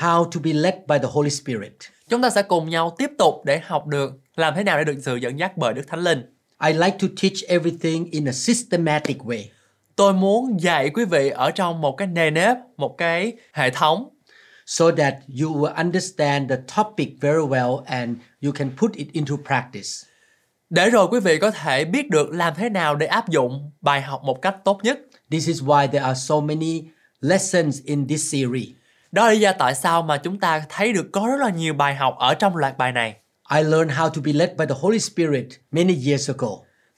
how to be led by the Holy Spirit. Chúng ta sẽ cùng nhau tiếp tục để học được làm thế nào để được sự dẫn dắt bởi Đức Thánh Linh. I like to teach everything in a systematic way. Tôi muốn dạy quý vị ở trong một cái nề nếp, một cái hệ thống so that you will understand the topic very well and you can put it into practice. Để rồi quý vị có thể biết được làm thế nào để áp dụng bài học một cách tốt nhất. This is why there are so many lessons in this series. Đó là lý do tại sao mà chúng ta thấy được có rất là nhiều bài học ở trong loạt bài này. I learned how to be led by the Holy Spirit many years ago.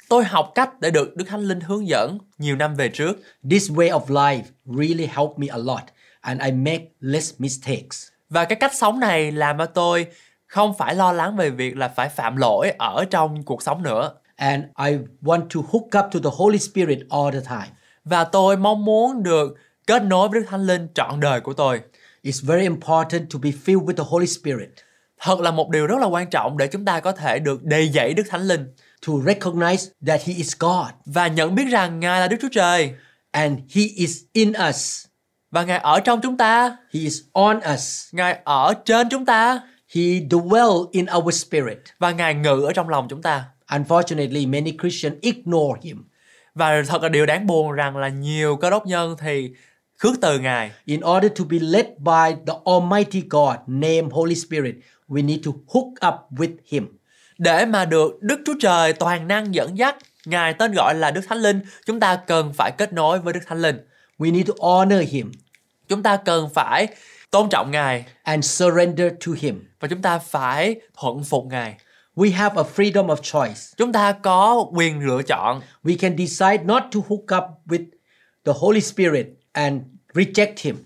Tôi học cách để được Đức Thánh Linh hướng dẫn nhiều năm về trước. This way of life really helped me a lot and I make less mistakes. Và cái cách sống này làm cho tôi không phải lo lắng về việc là phải phạm lỗi ở trong cuộc sống nữa. And I want to hook up to the Holy Spirit all the time. Và tôi mong muốn được kết nối với Đức Thánh Linh trọn đời của tôi. It's very important to be filled with the Holy Spirit. Thật là một điều rất là quan trọng để chúng ta có thể được đầy dẫy Đức Thánh Linh. To recognize that He is God. Và nhận biết rằng Ngài là Đức Chúa Trời. And He is in us. Và Ngài ở trong chúng ta. He is on us. Ngài ở trên chúng ta. He dwell in our spirit. Và Ngài ngự ở trong lòng chúng ta. Unfortunately, many Christians ignore Him. Và thật là điều đáng buồn rằng là nhiều cơ đốc nhân thì khước từ Ngài. In order to be led by the Almighty God named Holy Spirit, we need to hook up with Him. Để mà được Đức Chúa Trời toàn năng dẫn dắt, Ngài tên gọi là Đức Thánh Linh, chúng ta cần phải kết nối với Đức Thánh Linh. We need to honor Him. Chúng ta cần phải tôn trọng Ngài and surrender to Him. Và chúng ta phải thuận phục Ngài. We have a freedom of choice. Chúng ta có quyền lựa chọn. We can decide not to hook up with the Holy Spirit and reject him.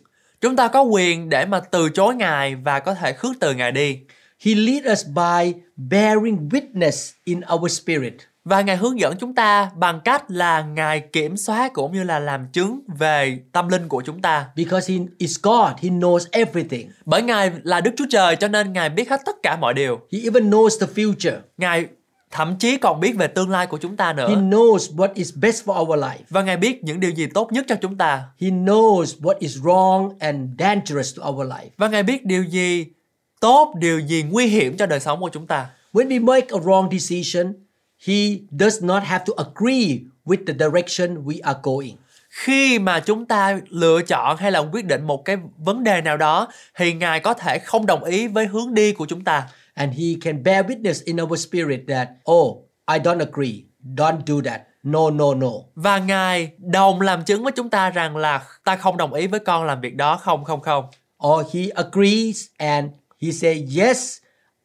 Chúng ta có quyền để mà từ chối Ngài và có thể khước từ Ngài đi. He lead us by bearing witness in our spirit. Và Ngài hướng dẫn chúng ta bằng cách là Ngài kiểm soát cũng như là làm chứng về tâm linh của chúng ta. Because he is God, he knows everything. Bởi Ngài là Đức Chúa Trời cho nên Ngài biết hết tất cả mọi điều. He even knows the future. Ngài thậm chí còn biết về tương lai của chúng ta nữa. He knows what is best for our life. Và Ngài biết những điều gì tốt nhất cho chúng ta. He knows what is wrong and dangerous to our life. Và Ngài biết điều gì tốt, điều gì nguy hiểm cho đời sống của chúng ta. When we make a wrong decision, he does not have to agree with the direction we are going khi mà chúng ta lựa chọn hay là quyết định một cái vấn đề nào đó thì ngài có thể không đồng ý với hướng đi của chúng ta and he can bear witness in our spirit that oh I don't agree don't do that no no no và ngài đồng làm chứng với chúng ta rằng là ta không đồng ý với con làm việc đó không không không or he agrees and he say yes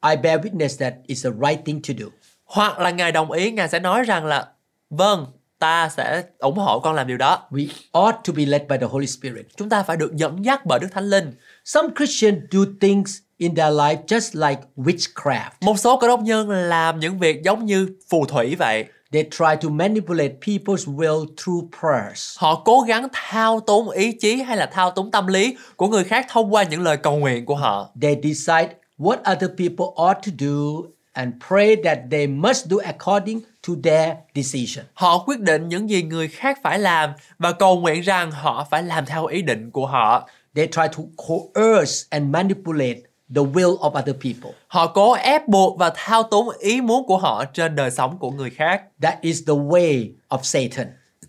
I bear witness that it's the right thing to do hoặc là ngài đồng ý ngài sẽ nói rằng là vâng ta sẽ ủng hộ con làm điều đó. We ought to be led by the Holy Spirit. Chúng ta phải được dẫn dắt bởi Đức Thánh Linh. Some Christians do things in their life just like witchcraft. Một số cơ đốc nhân làm những việc giống như phù thủy vậy. They try to manipulate people's will through prayers. Họ cố gắng thao túng ý chí hay là thao túng tâm lý của người khác thông qua những lời cầu nguyện của họ. They decide what other people ought to do and pray that they must do according to their decision. Họ quyết định những gì người khác phải làm và cầu nguyện rằng họ phải làm theo ý định của họ. They try to coerce and manipulate the will of other people. Họ cố ép buộc và thao túng ý muốn của họ trên đời sống của người khác. That is the way of Satan.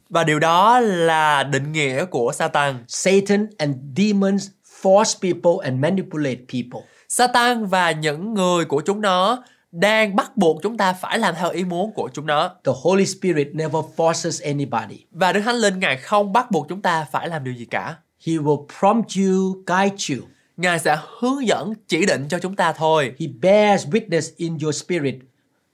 Và điều đó là định nghĩa của Satan. Satan and demons force people and manipulate people. Satan và những người của chúng nó đang bắt buộc chúng ta phải làm theo ý muốn của chúng nó. The Holy Spirit never forces anybody. Và Đức Thánh Linh Ngài không bắt buộc chúng ta phải làm điều gì cả. He will prompt you, guide you. Ngài sẽ hướng dẫn, chỉ định cho chúng ta thôi. He bears witness in your spirit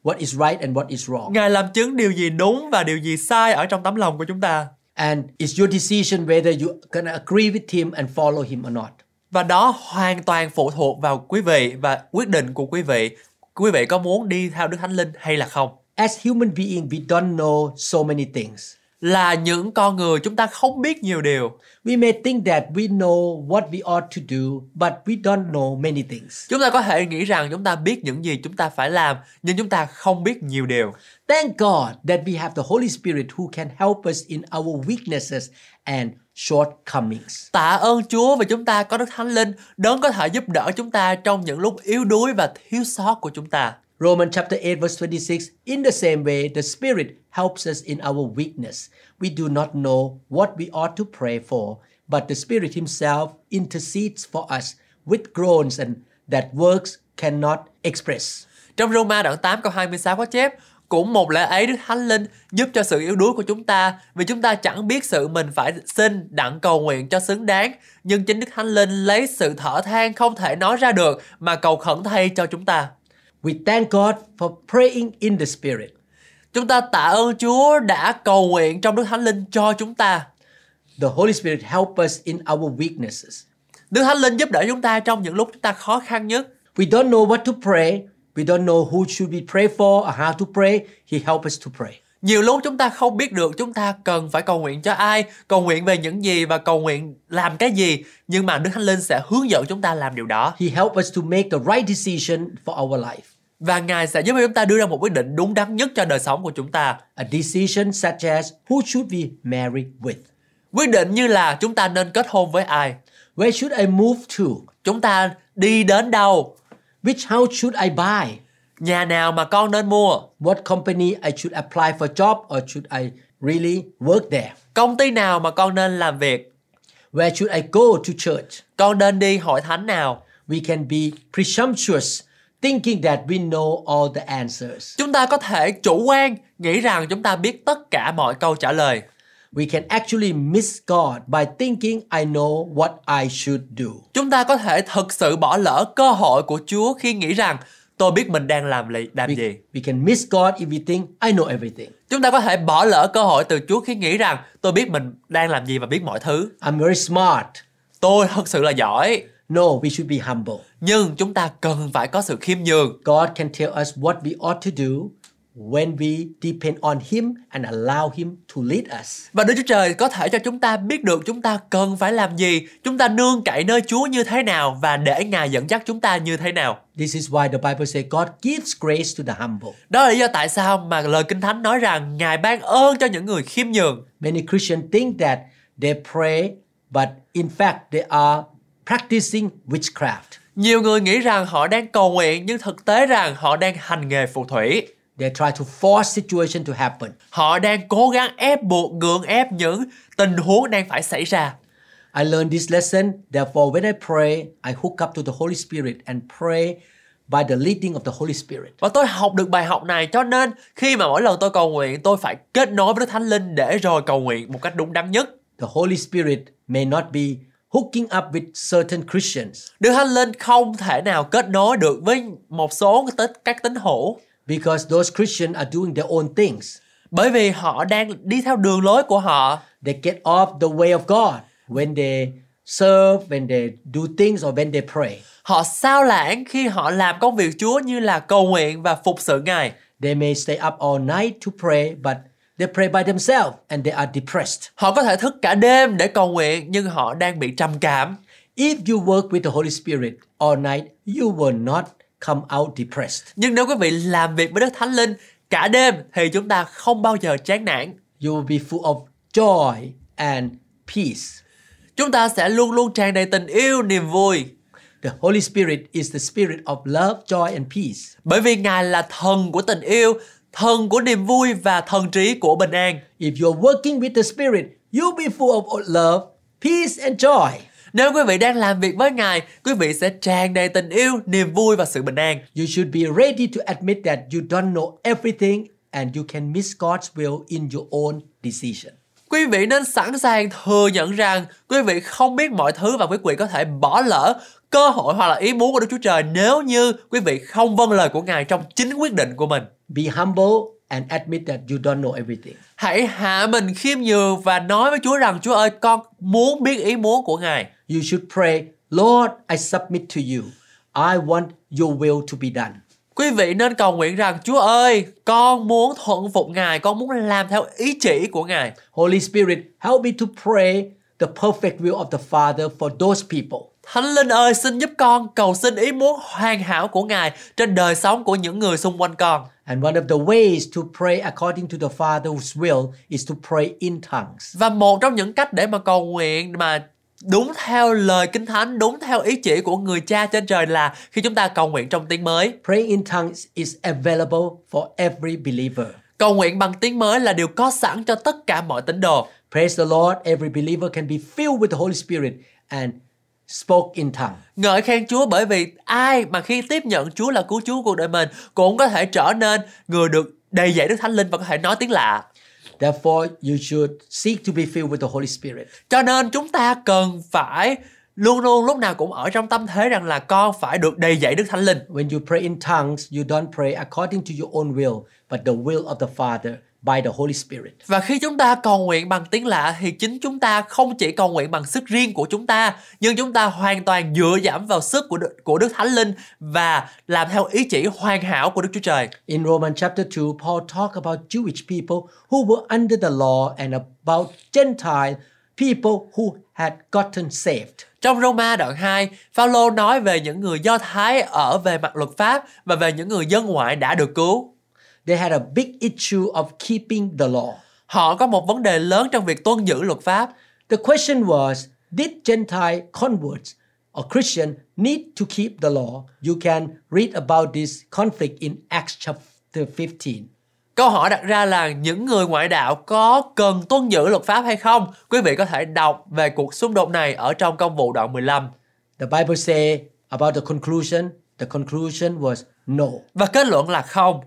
what is right and what is wrong. Ngài làm chứng điều gì đúng và điều gì sai ở trong tấm lòng của chúng ta. And it's your decision whether you gonna agree with him and follow him or not. Và đó hoàn toàn phụ thuộc vào quý vị và quyết định của quý vị. Quý vị có muốn đi theo Đức Thánh Linh hay là không? As human beings, we don't know so many things. Là những con người chúng ta không biết nhiều điều. We may think that we know what we ought to do, but we don't know many things. Chúng ta có thể nghĩ rằng chúng ta biết những gì chúng ta phải làm, nhưng chúng ta không biết nhiều điều. Thank God that we have the Holy Spirit who can help us in our weaknesses and shortcomings. Tạ ơn Chúa vì chúng ta có Đức Thánh Linh đấng có thể giúp đỡ chúng ta trong những lúc yếu đuối và thiếu sót của chúng ta. Romans chapter 8 verse 26 In the same way the Spirit helps us in our weakness. We do not know what we ought to pray for, but the Spirit himself intercedes for us with groans and that words cannot express. Trong Roma đoạn 8 câu 26 có chép cũng một lẽ ấy Đức Thánh Linh giúp cho sự yếu đuối của chúng ta vì chúng ta chẳng biết sự mình phải xin đặng cầu nguyện cho xứng đáng nhưng chính Đức Thánh Linh lấy sự thở than không thể nói ra được mà cầu khẩn thay cho chúng ta. We thank God for praying in the Spirit. Chúng ta tạ ơn Chúa đã cầu nguyện trong Đức Thánh Linh cho chúng ta. The Holy Spirit help us in our weaknesses. Đức Thánh Linh giúp đỡ chúng ta trong những lúc chúng ta khó khăn nhất. We don't know what to pray. We don't know who should we pray for or how to pray. He help us to pray. Nhiều lúc chúng ta không biết được chúng ta cần phải cầu nguyện cho ai, cầu nguyện về những gì và cầu nguyện làm cái gì, nhưng mà Đức Thánh Linh sẽ hướng dẫn chúng ta làm điều đó. He help us to make the right decision for our life. Và Ngài sẽ giúp cho chúng ta đưa ra một quyết định đúng đắn nhất cho đời sống của chúng ta. A decision such as who should we marry with? Quyết định như là chúng ta nên kết hôn với ai, Where should I move to? chúng ta đi đến đâu, Which house should I buy? nhà nào mà con nên mua, What company I should apply for job or should I really work there? công ty nào mà con nên làm việc, Where should I go to church? con nên đi hội thánh nào. We can be presumptuous, thinking that we know all the answers. Chúng ta có thể chủ quan nghĩ rằng chúng ta biết tất cả mọi câu trả lời. We can actually miss God by thinking I know what I should do. Chúng ta có thể thực sự bỏ lỡ cơ hội của Chúa khi nghĩ rằng tôi biết mình đang làm li- làm We, gì. we can miss God if we think I know everything. Chúng ta có thể bỏ lỡ cơ hội từ Chúa khi nghĩ rằng tôi biết mình đang làm gì và biết mọi thứ. I'm very smart. Tôi thật sự là giỏi. No, we should be humble. Nhưng chúng ta cần phải có sự khiêm nhường. God can tell us what we ought to do when we depend on Him and allow Him to lead us. Và Đức Chúa Trời có thể cho chúng ta biết được chúng ta cần phải làm gì, chúng ta nương cậy nơi Chúa như thế nào và để Ngài dẫn dắt chúng ta như thế nào. This is why the Bible says God gives grace to the humble. Đó là lý do tại sao mà lời Kinh Thánh nói rằng Ngài ban ơn cho những người khiêm nhường. Many Christians think that they pray, but in fact they are practicing witchcraft. Nhiều người nghĩ rằng họ đang cầu nguyện nhưng thực tế rằng họ đang hành nghề phù thủy. They try to force situation to happen. Họ đang cố gắng ép buộc, gượng ép những tình huống đang phải xảy ra. I learned this lesson. Therefore, when I pray, I hook up to the Holy Spirit and pray by the leading of the Holy Spirit. Và tôi học được bài học này cho nên khi mà mỗi lần tôi cầu nguyện tôi phải kết nối với Đức Thánh Linh để rồi cầu nguyện một cách đúng đắn nhất. The Holy Spirit may not be hooking up with certain Christians Đức Thánh Linh không thể nào kết nối được với một số các tín hữu because those Christians are doing their own things. bởi vì họ đang đi theo đường lối của họ. They get off the way of God when they serve, when they do things, or when they pray. Họ sao lãng khi họ làm công việc Chúa như là cầu nguyện và phục sự Ngài. They may stay up all night to pray, but they pray by themselves and they are depressed. Họ có thể thức cả đêm để cầu nguyện nhưng họ đang bị trầm cảm. If you work with the Holy Spirit all night, you will not come out depressed. Nhưng nếu quý vị làm việc với Đức Thánh Linh cả đêm thì chúng ta không bao giờ chán nản. You will be full of joy and peace. Chúng ta sẽ luôn luôn tràn đầy tình yêu, niềm vui. The Holy Spirit is the spirit of love, joy, and peace. Bởi vì Ngài là thần của tình yêu, thần của niềm vui và thần trí của bình an. If you're working with the Spirit, you'll be full of love, peace, and joy. Nếu quý vị đang làm việc với Ngài, quý vị sẽ tràn đầy tình yêu, niềm vui và sự bình an. You should be ready to admit that you don't know everything and you can miss God's will in your own decision. Quý vị nên sẵn sàng thừa nhận rằng quý vị không biết mọi thứ và quý vị có thể bỏ lỡ cơ hội hoặc là ý muốn của Đức Chúa Trời nếu như quý vị không vâng lời của Ngài trong chính quyết định của mình. Be humble and admit that you don't know everything. Hãy hạ mình khiêm nhường và nói với Chúa rằng Chúa ơi con muốn biết ý muốn của Ngài. You should pray Lord, I submit to you. I want your will to be done. Quý vị nên cầu nguyện rằng Chúa ơi, con muốn thuận phục Ngài, con muốn làm theo ý chỉ của Ngài. Holy Spirit, help me to pray the perfect will of the Father for those people. Thánh Linh ơi, xin giúp con cầu xin ý muốn hoàn hảo của Ngài trên đời sống của những người xung quanh con. And one of the ways to pray according to the Father's will is to pray in tongues. Và một trong những cách để mà cầu nguyện mà đúng theo lời Kinh Thánh, đúng theo ý chỉ của người cha trên trời là khi chúng ta cầu nguyện trong tiếng mới. Praying in tongues is available for every believer. Cầu nguyện bằng tiếng mới là điều có sẵn cho tất cả mọi tín đồ. Praise the Lord, every believer can be filled with the Holy Spirit and spoke in tongue. Ngợi khen Chúa bởi vì ai mà khi tiếp nhận Chúa là cứu Chúa cuộc đời mình cũng có thể trở nên người được đầy dạy Đức Thánh Linh và có thể nói tiếng lạ. Therefore, you should seek to be filled with the Holy Spirit. Cho nên chúng ta cần phải luôn luôn lúc nào cũng ở trong tâm thế rằng là con phải được đầy dạy Đức Thánh Linh. When you pray in tongues, you don't pray according to your own will, but the will of the Father by the Holy Spirit. Và khi chúng ta cầu nguyện bằng tiếng lạ thì chính chúng ta không chỉ cầu nguyện bằng sức riêng của chúng ta, nhưng chúng ta hoàn toàn dựa dẫm vào sức của Đức, của Đức Thánh Linh và làm theo ý chỉ hoàn hảo của Đức Chúa Trời. In Romans chapter 2, Paul talked about Jewish people who were under the law and about Gentile people who had gotten saved. Trong Roma đoạn 2, Phaolô nói về những người Do Thái ở về mặt luật pháp và về những người dân ngoại đã được cứu. They had a big issue of keeping the law. Họ có một vấn đề lớn trong việc tuân giữ luật pháp. The question was Did Gentile converts or Christian need to keep the law? You can read about this conflict in Acts chapter 15. Câu hỏi đặt ra là những người ngoại đạo có cần tuân giữ luật pháp hay không? Quý vị có thể đọc về cuộc xung đột này ở trong công vụ đoạn 15. The Bible say about the conclusion, the conclusion was no. Và kết luận là không.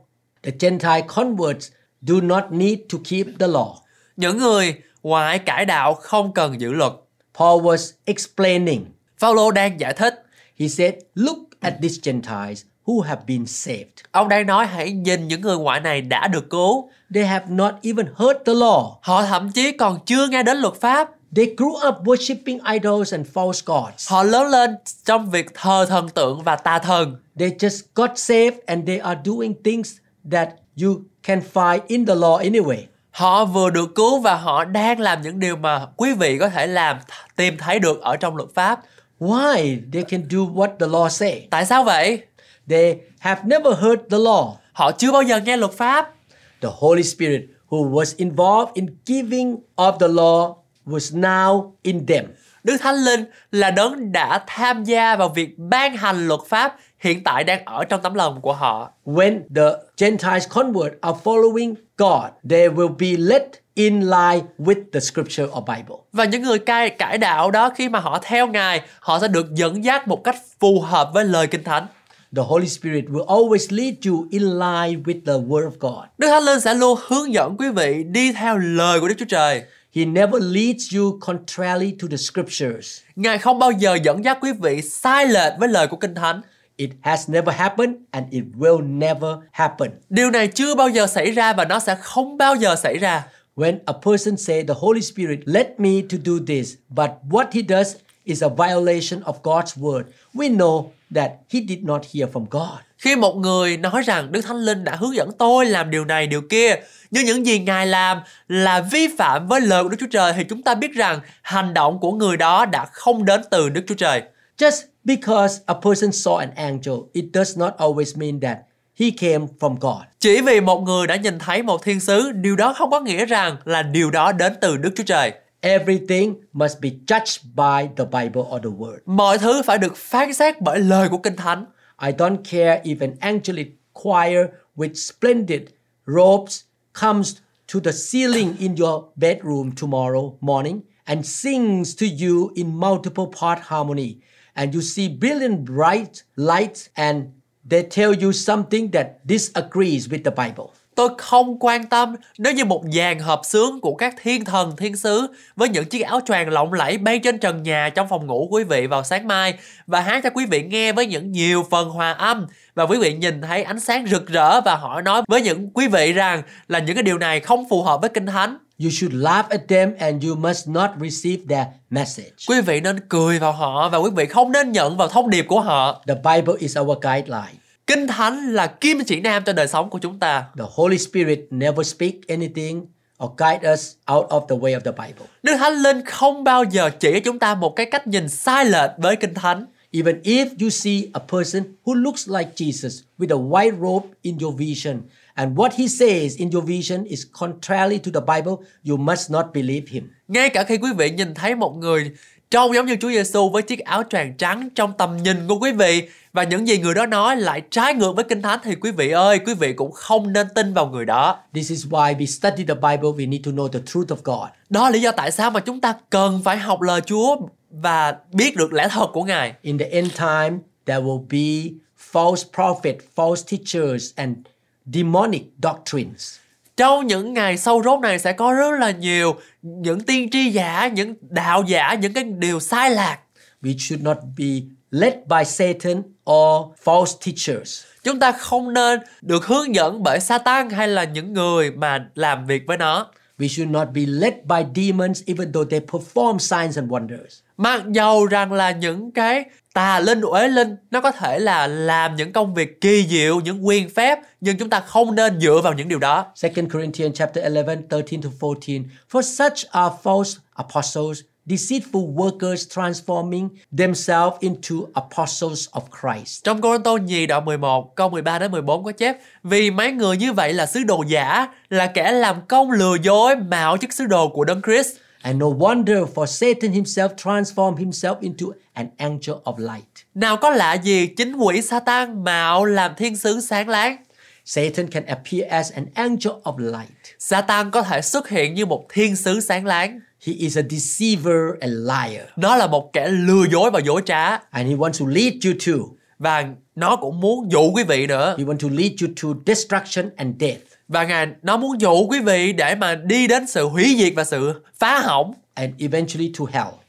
The Gentile converts do not need to keep the law. Những người ngoại cải đạo không cần giữ luật. Paul was explaining. Phaolô đang giải thích. He said, Look at these Gentiles who have been saved. Ông đang nói hãy nhìn những người ngoại này đã được cứu. They have not even heard the law. Họ thậm chí còn chưa nghe đến luật pháp. They grew up worshiping idols and false gods. Họ lớn lên trong việc thờ thần tượng và tà thần. They just got saved and they are doing things that you can find in the law anyway. Họ vừa được cứu và họ đang làm những điều mà quý vị có thể làm tìm thấy được ở trong luật pháp. Why? They can do what the law say. Tại sao vậy? They have never heard the law. Họ chưa bao giờ nghe luật pháp. The Holy Spirit who was involved in giving of the law was now in them. Đức Thánh Linh là đấng đã tham gia vào việc ban hành luật pháp hiện tại đang ở trong tấm lòng của họ. When the Gentiles convert are following God, they will be led in line with the scripture or Bible. Và những người cai cải đạo đó khi mà họ theo Ngài, họ sẽ được dẫn dắt một cách phù hợp với lời Kinh Thánh. The Holy Spirit will always lead you in line with the Word of God. Đức Thánh Linh sẽ luôn hướng dẫn quý vị đi theo lời của Đức Chúa Trời. He never leads you contrary to the scriptures. Ngài không bao giờ dẫn dắt quý vị sai lệch với lời của Kinh Thánh. It has never happened and it will never happen. Điều này chưa bao giờ xảy ra và nó sẽ không bao giờ xảy ra. When a person say the Holy Spirit led me to do this, but what he does is a violation of God's word, we know that he did not hear from God. Khi một người nói rằng Đức Thánh Linh đã hướng dẫn tôi làm điều này điều kia, nhưng những gì Ngài làm là vi phạm với lời của Đức Chúa Trời thì chúng ta biết rằng hành động của người đó đã không đến từ Đức Chúa Trời. Just because a person saw an angel, it does not always mean that he came from God. Chỉ vì một người đã nhìn thấy một thiên sứ, điều đó không có nghĩa rằng là điều đó đến từ Đức Chúa Trời. Everything must be judged by the Bible or the Word. Mọi thứ phải được phán xét bởi lời của Kinh Thánh. I don't care if an angelic choir with splendid robes comes to the ceiling in your bedroom tomorrow morning and sings to you in multiple part harmony and you see brilliant bright lights and they tell you something that disagrees with the Bible. Tôi không quan tâm nếu như một dàn hợp sướng của các thiên thần thiên sứ với những chiếc áo choàng lộng lẫy bay trên trần nhà trong phòng ngủ quý vị vào sáng mai và hát cho quý vị nghe với những nhiều phần hòa âm và quý vị nhìn thấy ánh sáng rực rỡ và họ nói với những quý vị rằng là những cái điều này không phù hợp với kinh thánh. You should laugh at them and you must not receive their message. Quý vị nên cười vào họ và quý vị không nên nhận vào thông điệp của họ. The Bible is our guideline. Kinh Thánh là kim chỉ nam cho đời sống của chúng ta. The Holy Spirit never speak anything or guide us out of the way of the Bible. Đức Thánh Linh không bao giờ chỉ cho chúng ta một cái cách nhìn sai lệch với Kinh Thánh. Even if you see a person who looks like Jesus with a white robe in your vision, and what he says in your vision is contrary to the Bible, you must not believe him. Ngay cả khi quý vị nhìn thấy một người trông giống như Chúa Giêsu với chiếc áo choàng trắng trong tầm nhìn của quý vị và những gì người đó nói lại trái ngược với Kinh Thánh thì quý vị ơi, quý vị cũng không nên tin vào người đó. This is why we study the Bible, we need to know the truth of God. Đó là lý do tại sao mà chúng ta cần phải học lời Chúa và biết được lẽ thật của Ngài. In the end time, there will be false prophets, false teachers, and demonic doctrines. Trong những ngày sâu rốt này sẽ có rất là nhiều những tiên tri giả, những đạo giả, những cái điều sai lạc. We should not be led by Satan or false teachers. Chúng ta không nên được hướng dẫn bởi Satan hay là những người mà làm việc với nó. We should not be led by demons even though they perform signs and wonders. Mặc dầu rằng là những cái tà linh uế linh nó có thể là làm những công việc kỳ diệu, những quyền phép nhưng chúng ta không nên dựa vào những điều đó. 2 Corinthians chapter 11, 13 to 14. For such are false apostles, deceitful workers transforming themselves into apostles of Christ. Trong Cô Tô nhì đoạn 11 câu 13 đến 14 có chép Vì mấy người như vậy là sứ đồ giả Là kẻ làm công lừa dối mạo chức sứ đồ của Đấng Christ And no wonder for Satan himself transformed himself into an angel of light. Nào có lạ gì chính quỷ Satan mạo làm thiên sứ sáng láng Satan can appear as an angel of light. Satan có thể xuất hiện như một thiên sứ sáng láng He is a deceiver and liar. Nó là một kẻ lừa dối và dối trá And he wants to lead you to. Và nó cũng muốn dụ quý vị nữa He wants to lead you to destruction and death. Và Ngài nó muốn dụ quý vị để mà đi đến sự hủy diệt và sự phá hỏng and eventually to hell.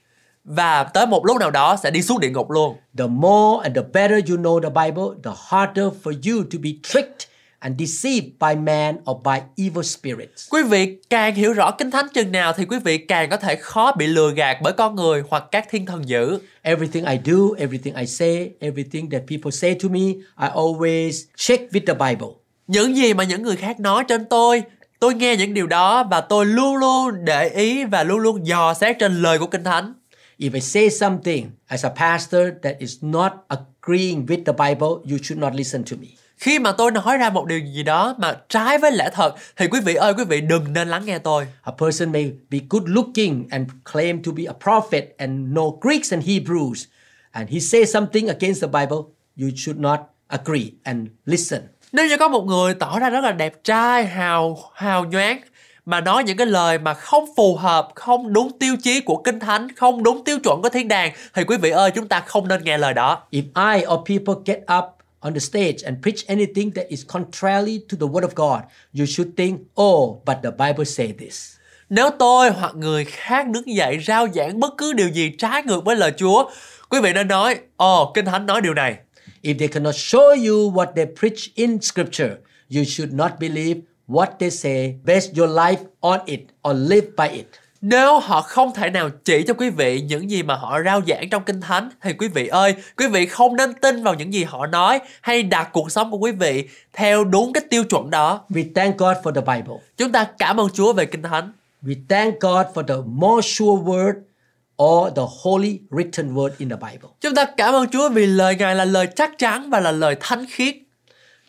Và tới một lúc nào đó sẽ đi xuống địa ngục luôn The more and the better you know the Bible, the harder for you to be tricked and deceived by man or by evil spirits. Quý vị càng hiểu rõ Kinh Thánh chừng nào thì quý vị càng có thể khó bị lừa gạt bởi con người hoặc các thiên thần dữ. Everything I do, everything I say, everything that people say to me, I always check with the Bible. Những gì mà những người khác nói trên tôi, tôi nghe những điều đó và tôi luôn luôn để ý và luôn luôn dò xét trên lời của Kinh Thánh. If I say something as a pastor that is not agreeing with the Bible, you should not listen to me. Khi mà tôi nói ra một điều gì đó mà trái với lẽ thật thì quý vị ơi quý vị đừng nên lắng nghe tôi. A person may be good looking and claim to be a prophet and know Greeks and Hebrews, and he says something against the Bible, you should not agree and listen. Nếu như có một người tỏ ra rất là đẹp trai, hào hào nhoáng mà nói những cái lời mà không phù hợp, không đúng tiêu chí của Kinh Thánh, không đúng tiêu chuẩn của thiên đàng thì quý vị ơi chúng ta không nên nghe lời đó. If I or people get up on the stage and preach anything that is contrary to the word of God, you should think, oh, but the Bible say this. Nếu tôi hoặc người khác đứng dậy rao giảng bất cứ điều gì trái ngược với lời Chúa, quý vị nên nói, ồ, Kinh Thánh nói điều này. If they cannot show you what they preach in scripture, you should not believe what they say, base your life on it or live by it. Nếu họ không thể nào chỉ cho quý vị những gì mà họ rao giảng trong Kinh Thánh thì quý vị ơi, quý vị không nên tin vào những gì họ nói hay đặt cuộc sống của quý vị theo đúng cái tiêu chuẩn đó. We thank God for the Bible. Chúng ta cảm ơn Chúa về Kinh Thánh. We thank God for the more sure word or the holy written word in the Bible. Chúng ta cảm ơn Chúa vì lời Ngài là lời chắc chắn và là lời thánh khiết.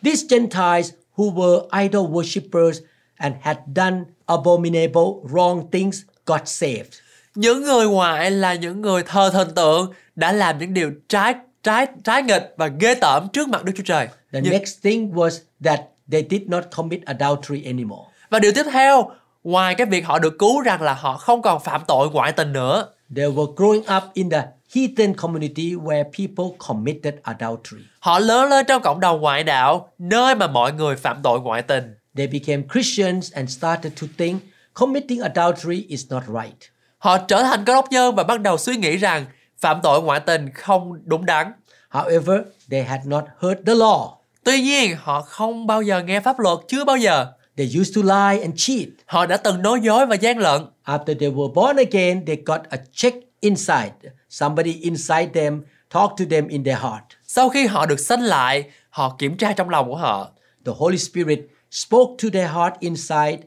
These Gentiles who were idol worshippers and had done abominable wrong things got saved. Những người ngoại là những người thờ thần tượng đã làm những điều trái trái trái nghịch và ghê tởm trước mặt Đức Chúa Trời. The Nhưng- next thing was that they did not commit adultery anymore. Và điều tiếp theo, ngoài cái việc họ được cứu rằng là họ không còn phạm tội ngoại tình nữa, They were growing up in the heathen community where people committed adultery. họ lớn lên trong cộng đồng ngoại đạo, nơi mà mọi người phạm tội ngoại tình. They became Christians and started to think committing adultery is not right. Họ trở thành cơ đốc nhân và bắt đầu suy nghĩ rằng phạm tội ngoại tình không đúng đắn. However, they had not heard the law. Tuy nhiên, họ không bao giờ nghe pháp luật, chưa bao giờ. They used to lie and cheat. Họ đã từng nói dối và gian lận. After they were born again, they got a check inside. Somebody inside them talked to them in their heart. Sau khi họ được sanh lại, họ kiểm tra trong lòng của họ. The Holy Spirit spoke to their heart inside,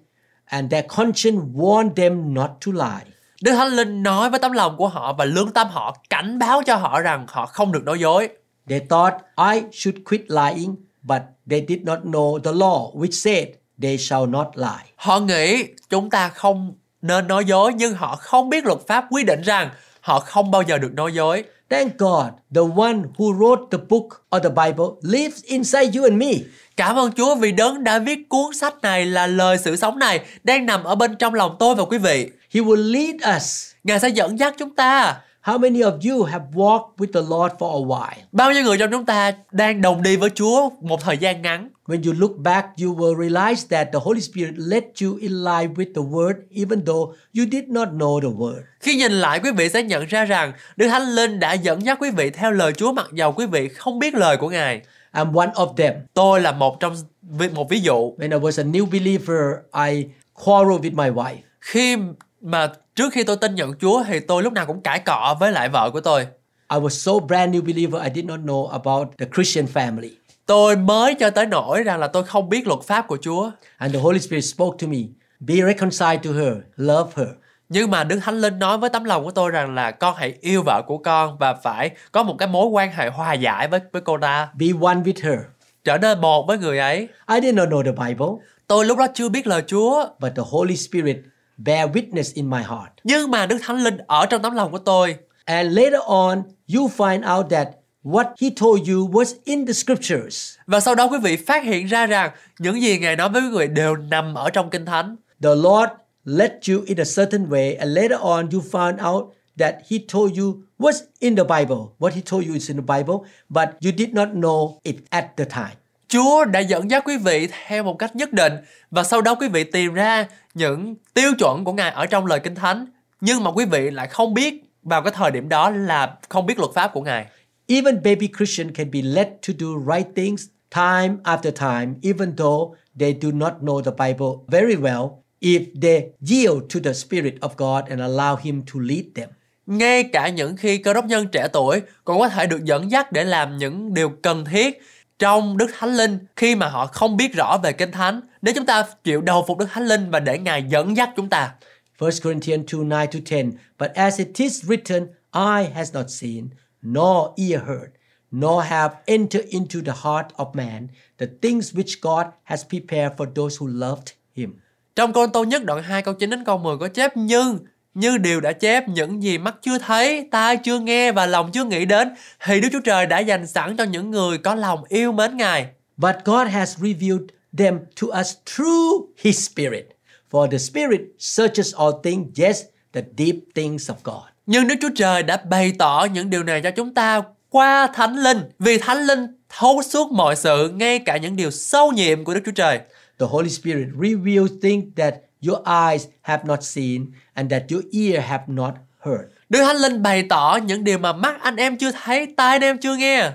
and their conscience warned them not to lie. Đức Thánh Linh nói với tấm lòng của họ và lương tâm họ cảnh báo cho họ rằng họ không được nói dối. They thought I should quit lying, but they did not know the law which said they shall not lie. Họ nghĩ chúng ta không nên nói dối nhưng họ không biết luật pháp quy định rằng họ không bao giờ được nói dối. Thank God, the one who wrote the book or the Bible lives inside you and me. Cảm ơn Chúa vì đấng đã viết cuốn sách này là lời sự sống này đang nằm ở bên trong lòng tôi và quý vị. He will lead us. Ngài sẽ dẫn dắt chúng ta. How many of you have walked with the Lord for a while? Bao nhiêu người trong chúng ta đang đồng đi với Chúa một thời gian ngắn. When you look back, you will realize that the Holy Spirit led you in line with the Word, even though you did not know the Word. Khi nhìn lại quý vị sẽ nhận ra rằng Đức Thánh Linh đã dẫn dắt quý vị theo lời Chúa mặc dầu quý vị không biết lời của Ngài. I'm one of them. Tôi là một trong một ví dụ. When I was a new believer, I quarreled with my wife. Khi mà trước khi tôi tin nhận Chúa thì tôi lúc nào cũng cãi cọ với lại vợ của tôi. I was so brand new believer, I did not know about the Christian family. Tôi mới cho tới nỗi rằng là tôi không biết luật pháp của Chúa. And the Holy Spirit spoke to me, be reconciled to her, love her. Nhưng mà Đức Thánh Linh nói với tấm lòng của tôi rằng là con hãy yêu vợ của con và phải có một cái mối quan hệ hòa giải với với cô ta, Be one with her. trở nên một với người ấy. I did not know the Bible, Tôi lúc đó chưa biết lời Chúa, but the Holy Spirit bear witness in my heart. nhưng mà Đức Thánh Linh ở trong tấm lòng của tôi. And later on, you find out that what he told you was in the scriptures. Và sau đó quý vị phát hiện ra rằng những gì Ngài nói với quý vị đều nằm ở trong Kinh Thánh. The Lord led you in a certain way, and later on, you found out that he told you was in the Bible. What he told you is in the Bible, but you did not know it at the time. Chúa đã dẫn dắt quý vị theo một cách nhất định và sau đó quý vị tìm ra những tiêu chuẩn của Ngài ở trong lời Kinh Thánh. Nhưng mà quý vị lại không biết vào cái thời điểm đó là không biết luật pháp của Ngài. Even baby Christian can be led to do right things time after time, even though they do not know the Bible very well, if they yield to the Spirit of God and allow Him to lead them. Ngay cả những khi cơ đốc nhân trẻ tuổi còn có thể được dẫn dắt để làm những điều cần thiết trong Đức Thánh Linh khi mà họ không biết rõ về Kinh Thánh. Nếu chúng ta chịu đầu phục Đức Thánh Linh và để Ngài dẫn dắt chúng ta. 1 Corinthians 2 9 to 10. But as it is written, eye has not seen, nor ear heard, nor have entered into the heart of man the things which God has prepared for those who loved him. Trong Côn Tô nhất đoạn 2 câu 9 đến câu 10 có chép nhưng như điều đã chép những gì mắt chưa thấy, tai chưa nghe và lòng chưa nghĩ đến thì Đức Chúa Trời đã dành sẵn cho những người có lòng yêu mến Ngài. But God has revealed them to us through his Spirit. For the Spirit searches all things, yes, the deep things of God. Nhưng Đức Chúa Trời đã bày tỏ những điều này cho chúng ta qua Thánh Linh. Vì Thánh Linh thấu suốt mọi sự, ngay cả những điều sâu nhiệm của Đức Chúa Trời. The Holy Spirit reveals things that your eyes have not seen and that your ear have not heard. Đức Thánh Linh bày tỏ những điều mà mắt anh em chưa thấy, tai anh em chưa nghe.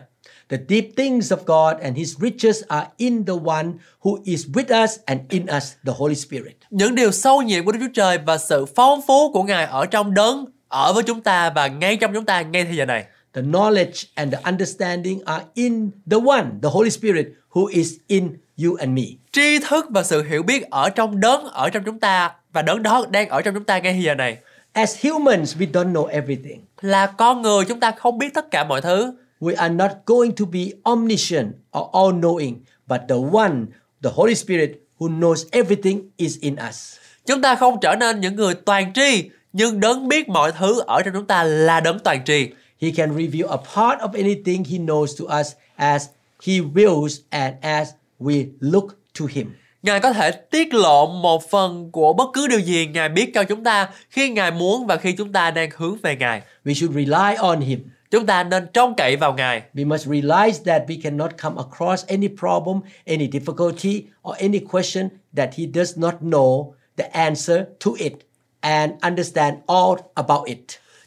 The deep things of God and His riches are in the one who is with us and in us, the Holy Spirit. Những điều sâu nhiệm của Đức Chúa Trời và sự phong phú của Ngài ở trong đấng, ở với chúng ta và ngay trong chúng ta ngay thời giờ này. The knowledge and the understanding are in the one, the Holy Spirit, who is in you and me. Tri thức và sự hiểu biết ở trong đấng, ở trong chúng ta và đấng đó đang ở trong chúng ta ngay giờ này. As humans, we don't know everything. Là con người chúng ta không biết tất cả mọi thứ. We are not going to be omniscient or all knowing, but the one, the Holy Spirit, who knows everything is in us. Chúng ta không trở nên những người toàn tri, nhưng đấng biết mọi thứ ở trong chúng ta là đấng toàn tri. He can reveal a part of anything He knows to us as He wills and as we look to Him. Ngài có thể tiết lộ một phần của bất cứ điều gì Ngài biết cho chúng ta khi Ngài muốn và khi chúng ta đang hướng về Ngài. We should rely on Him. Chúng ta nên trông cậy vào Ngài. We must realize that we cannot come across any problem, any difficulty, or any question that He does not know the answer to it and understand all about it.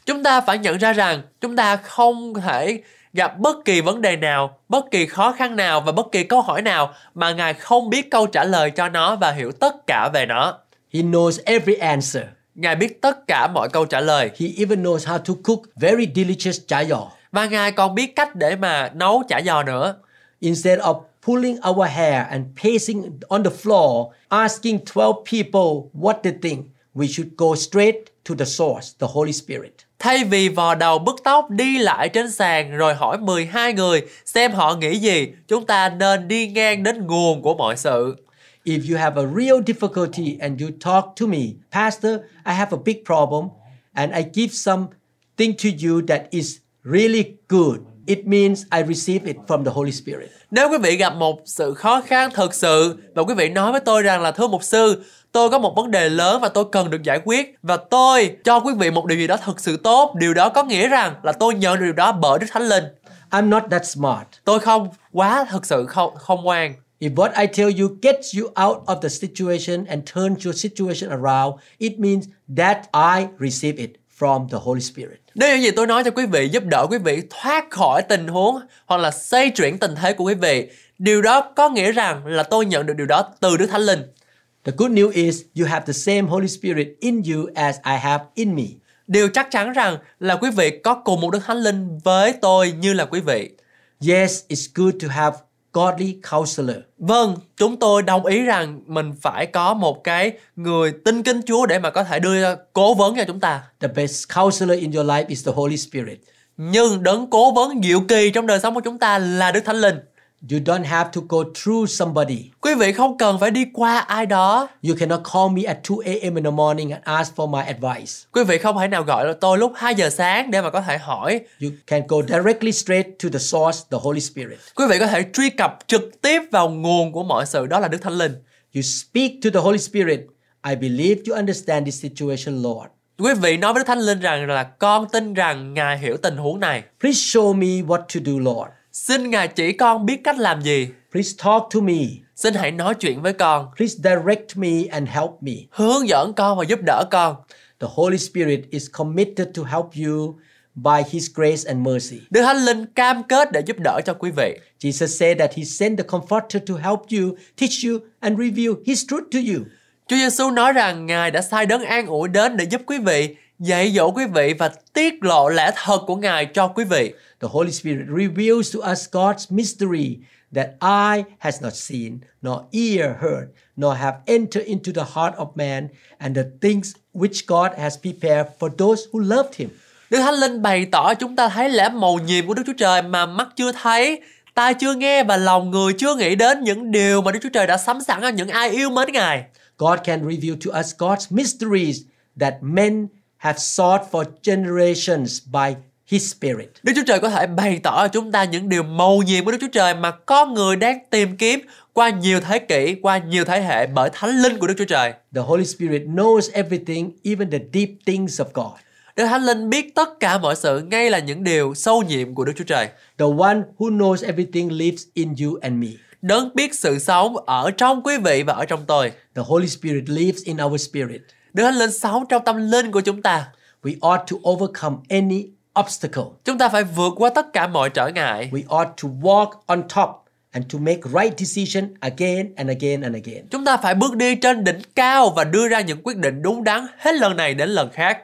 Chúng ta phải nhận ra rằng chúng ta không thể gặp bất kỳ vấn đề nào, bất kỳ khó khăn nào và bất kỳ câu hỏi nào mà Ngài không biết câu trả lời cho nó và hiểu tất cả về nó. He knows every answer. Ngài biết tất cả mọi câu trả lời He even knows how to cook very delicious chayo. và Ngài còn biết cách để mà nấu chả giò nữa. Instead of pulling our hair and pacing on the floor, asking 12 people what they think, we should go straight to the source, the Holy Spirit. Thay vì vò đầu bứt tóc đi lại trên sàn rồi hỏi 12 người xem họ nghĩ gì, chúng ta nên đi ngang đến nguồn của mọi sự. If you have a real difficulty and you talk to me, Pastor, I have a big problem, and I give something to you that is really good, it means I receive it from the Holy Spirit. Nếu quý vị gặp một sự khó khăn thực sự và quý vị nói với tôi rằng là thưa mục sư, tôi có một vấn đề lớn và tôi cần được giải quyết và tôi cho quý vị một điều gì đó thực sự tốt, điều đó có nghĩa rằng là tôi nhận được điều đó bởi Đức Thánh Linh. I'm not that smart. Tôi không quá thực sự không không ngoan. If what I tell you gets you out of the situation and turns your situation around, it means that I receive it from the Holy Spirit. Nếu những gì tôi nói cho quý vị giúp đỡ quý vị thoát khỏi tình huống hoặc là xoay chuyển tình thế của quý vị, điều đó có nghĩa rằng là tôi nhận được điều đó từ Đức Thánh Linh. The good news is you have the same Holy Spirit in you as I have in me. Điều chắc chắn rằng là quý vị có cùng một Đức Thánh Linh với tôi như là quý vị. Yes, it's good to have godly counselor. Vâng, chúng tôi đồng ý rằng mình phải có một cái người tin kính Chúa để mà có thể đưa ra cố vấn cho chúng ta. The best counselor in your life is the Holy Spirit. Nhưng đấng cố vấn diệu kỳ trong đời sống của chúng ta là Đức Thánh Linh. You don't have to go through somebody. Quý vị không cần phải đi qua ai đó. You cannot call me at 2 a.m. in the morning and ask for my advice. Quý vị không thể nào gọi tôi lúc 2 giờ sáng để mà có thể hỏi. You can go directly straight to the source, the Holy Spirit. Quý vị có thể truy cập trực tiếp vào nguồn của mọi sự đó là Đức Thánh Linh. You speak to the Holy Spirit. I believe you understand this situation, Lord. Quý vị nói với Đức Thánh Linh rằng là con tin rằng Ngài hiểu tình huống này. Please show me what to do, Lord. Xin Ngài chỉ con biết cách làm gì. Please talk to me. Xin hãy nói chuyện với con. Please direct me and help me. Hướng dẫn con và giúp đỡ con. The Holy Spirit is committed to help you by His grace and mercy. Đức Thánh Linh cam kết để giúp đỡ cho quý vị. Jesus said that He sent the Comforter to help you, teach you, and reveal His truth to you. Chúa Giêsu nói rằng Ngài đã sai đấng an ủi đến để giúp quý vị, dạy dỗ quý vị và tiết lộ lẽ thật của Ngài cho quý vị. The Holy Spirit reveals to us God's mystery that eye has not seen, nor ear heard, nor have entered into the heart of man, and the things which God has prepared for those who loved Him. Đức Thánh Linh bày tỏ chúng ta thấy lẽ mầu nhiệm của Đức Chúa Trời mà mắt chưa thấy, tai chưa nghe và lòng người chưa nghĩ đến những điều mà Đức Chúa Trời đã sắm sẵn cho những ai yêu mến Ngài. God can reveal to us God's mysteries that men have sought for generations by His Spirit. Đức Chúa Trời có thể bày tỏ cho chúng ta những điều mầu nhiệm của Đức Chúa Trời mà con người đang tìm kiếm qua nhiều thế kỷ, qua nhiều thế hệ bởi Thánh Linh của Đức Chúa Trời. The Holy Spirit knows everything, even the deep things of God. Đức Thánh Linh biết tất cả mọi sự, ngay là những điều sâu nhiệm của Đức Chúa Trời. The one who knows everything lives in you and me. Đấng biết sự sống ở trong quý vị và ở trong tôi. The Holy Spirit lives in our spirit. Thánh Linh sống trong tâm linh của chúng ta. We ought to overcome any obstacle. Chúng ta phải vượt qua tất cả mọi trở ngại. We ought to walk on top and to make right decision again and again and again. Chúng ta phải bước đi trên đỉnh cao và đưa ra những quyết định đúng đắn hết lần này đến lần khác.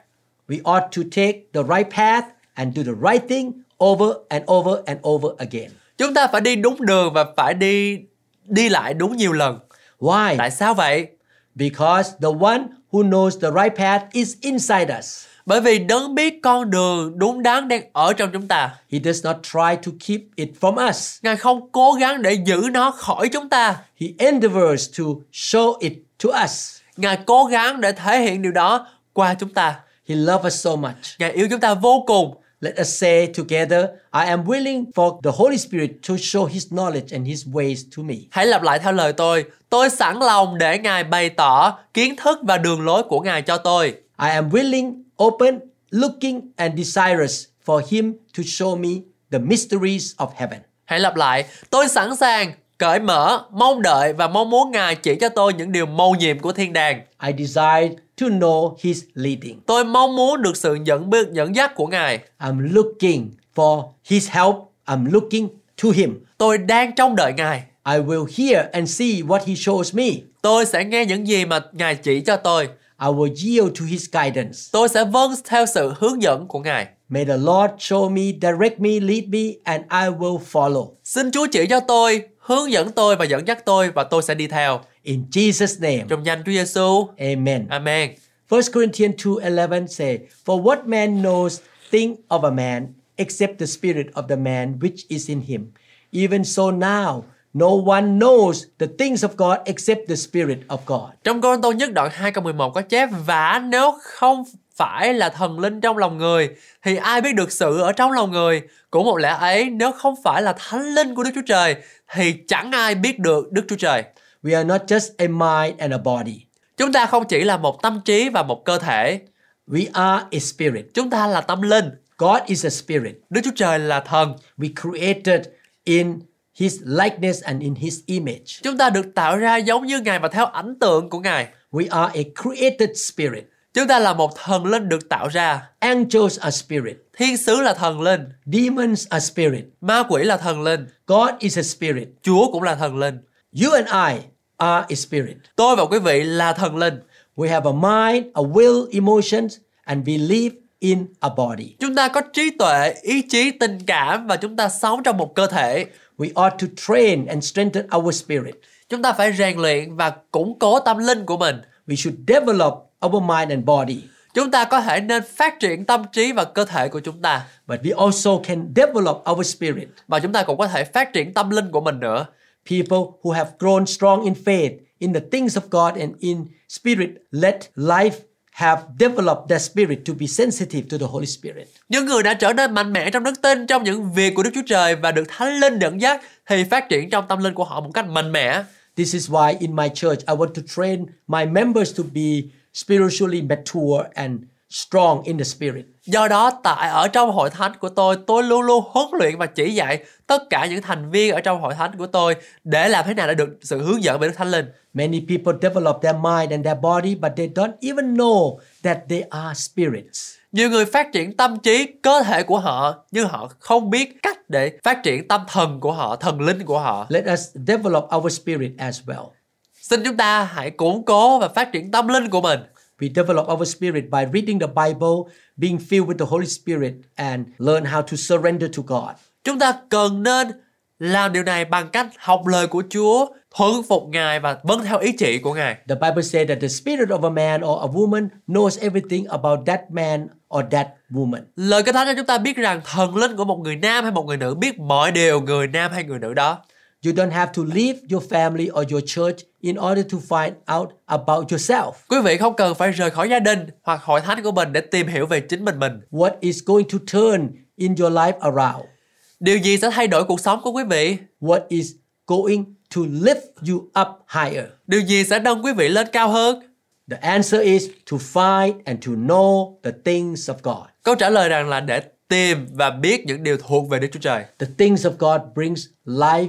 We ought to take the right path and do the right thing over and over and over again. Chúng ta phải đi đúng đường và phải đi đi lại đúng nhiều lần. Why? Tại sao vậy? Because the one who knows the right path is inside us. Bởi vì đấng biết con đường đúng đắn đang ở trong chúng ta. He does not try to keep it from us. Ngài không cố gắng để giữ nó khỏi chúng ta. He endeavors to show it to us. Ngài cố gắng để thể hiện điều đó qua chúng ta. He loves us so much. Ngài yêu chúng ta vô cùng. Let us say together, I am willing for the Holy Spirit to show His knowledge and His ways to me. Hãy lặp lại theo lời tôi. Tôi sẵn lòng để Ngài bày tỏ kiến thức và đường lối của Ngài cho tôi. I am willing, open, looking, and desirous for Him to show me the mysteries of heaven. Hãy lặp lại. Tôi sẵn sàng, cởi mở, mong đợi và mong muốn Ngài chỉ cho tôi những điều mầu nhiệm của thiên đàng. I desire to know His leading. Tôi mong muốn được sự dẫn biết dẫn dắt của Ngài. I'm looking for His help. I'm looking to Him. Tôi đang trông đợi Ngài. I will hear and see what He shows me. Tôi sẽ nghe những gì mà Ngài chỉ cho tôi. I will yield to His guidance. Tôi sẽ vâng theo sự hướng dẫn của Ngài. May the Lord show me, direct me, lead me, and I will follow. Xin Chúa chỉ cho tôi, hướng dẫn tôi và dẫn dắt tôi và tôi sẽ đi theo. In Jesus' name, Trong danh Chúa Giêsu. Amen. Amen. 1 Corinthians 2:11 say, "For what man knows think of a man except the spirit of the man which is in him? Even so now, no one knows the things of God except the spirit of God." Trong Cô Tô nhất đoạn 2 câu 11 có chép Và nếu không phải là thần linh trong lòng người Thì ai biết được sự ở trong lòng người Cũng một lẽ ấy nếu không phải là thánh linh của Đức Chúa Trời Thì chẳng ai biết được Đức Chúa Trời We are not just a mind and a body. Chúng ta không chỉ là một tâm trí và một cơ thể We are a spirit. Chúng ta là tâm linh God is a spirit. Đức Chúa Trời là thần We created in his likeness and in his image. Chúng ta được tạo ra giống như Ngài và theo ảnh tượng của Ngài We are a created spirit. Chúng ta là một thần linh được tạo ra Angels are spirit. Thiên sứ là thần linh Demons are spirit. Ma quỷ là thần linh God is a spirit. Chúa cũng là thần linh You and I are a spirit. Tôi và quý vị là thần linh We have a mind, a will, emotions, and we live in a body. Chúng ta có trí tuệ, ý chí, tình cảm và chúng ta sống trong một cơ thể. We ought to train and strengthen our spirit. Chúng ta phải rèn luyện và củng cố tâm linh của mình. We should develop our mind and body. Chúng ta có thể nên phát triển tâm trí và cơ thể của chúng ta. But we also can develop our spirit. Và chúng ta cũng có thể phát triển tâm linh của mình nữa. People who have grown strong in faith, in the things of God, and in spirit let life have developed their spirit to be sensitive to the Holy Spirit. Những người đã trở nên mạnh mẽ trong đức tin trong những việc của Đức Chúa Trời và được Thánh Linh dẫn dắt thì phát triển trong tâm linh của họ một cách mạnh mẽ. This is why in my church I want to train my members to be spiritually mature and strong in the spirit. Do đó tại ở trong hội thánh của tôi, tôi luôn luôn huấn luyện và chỉ dạy tất cả những thành viên ở trong hội thánh của tôi để làm thế nào để được sự hướng dẫn bởi Đức Thánh Linh. Many people develop their mind and their body, but they don't even know that they are spirits. Nhiều người phát triển tâm trí, cơ thể của họ nhưng họ không biết cách để phát triển tâm thần của họ, thần linh của họ. Let us develop our spirit as well. Xin chúng ta hãy củng cố và phát triển tâm linh của mình. We develop our spirit by reading the Bible, being filled with the Holy Spirit, and learn how to surrender to God. Chúng ta cần nên làm điều này bằng cách học lời của Chúa, thuần phục Ngài và vâng theo ý chỉ của Ngài. The Bible says that the spirit of a man or a woman knows everything about that man or that woman. Lời Kinh Thánh cho chúng ta biết rằng thần linh của một người nam hay một người nữ biết mọi điều người nam hay người nữ đó. You don't have to leave your family or your church in order to find out about yourself. Quý vị không cần phải rời khỏi gia đình hoặc hội thánh của mình để tìm hiểu về chính mình mình. What is going to turn in your life around? Điều gì sẽ thay đổi cuộc sống của quý vị? What is going to lift you up higher? Điều gì sẽ nâng quý vị lên cao hơn? The answer is to find and to know the things of God. Câu trả lời rằng là để tìm và biết những điều thuộc về Đức Chúa Trời. The things of God brings life,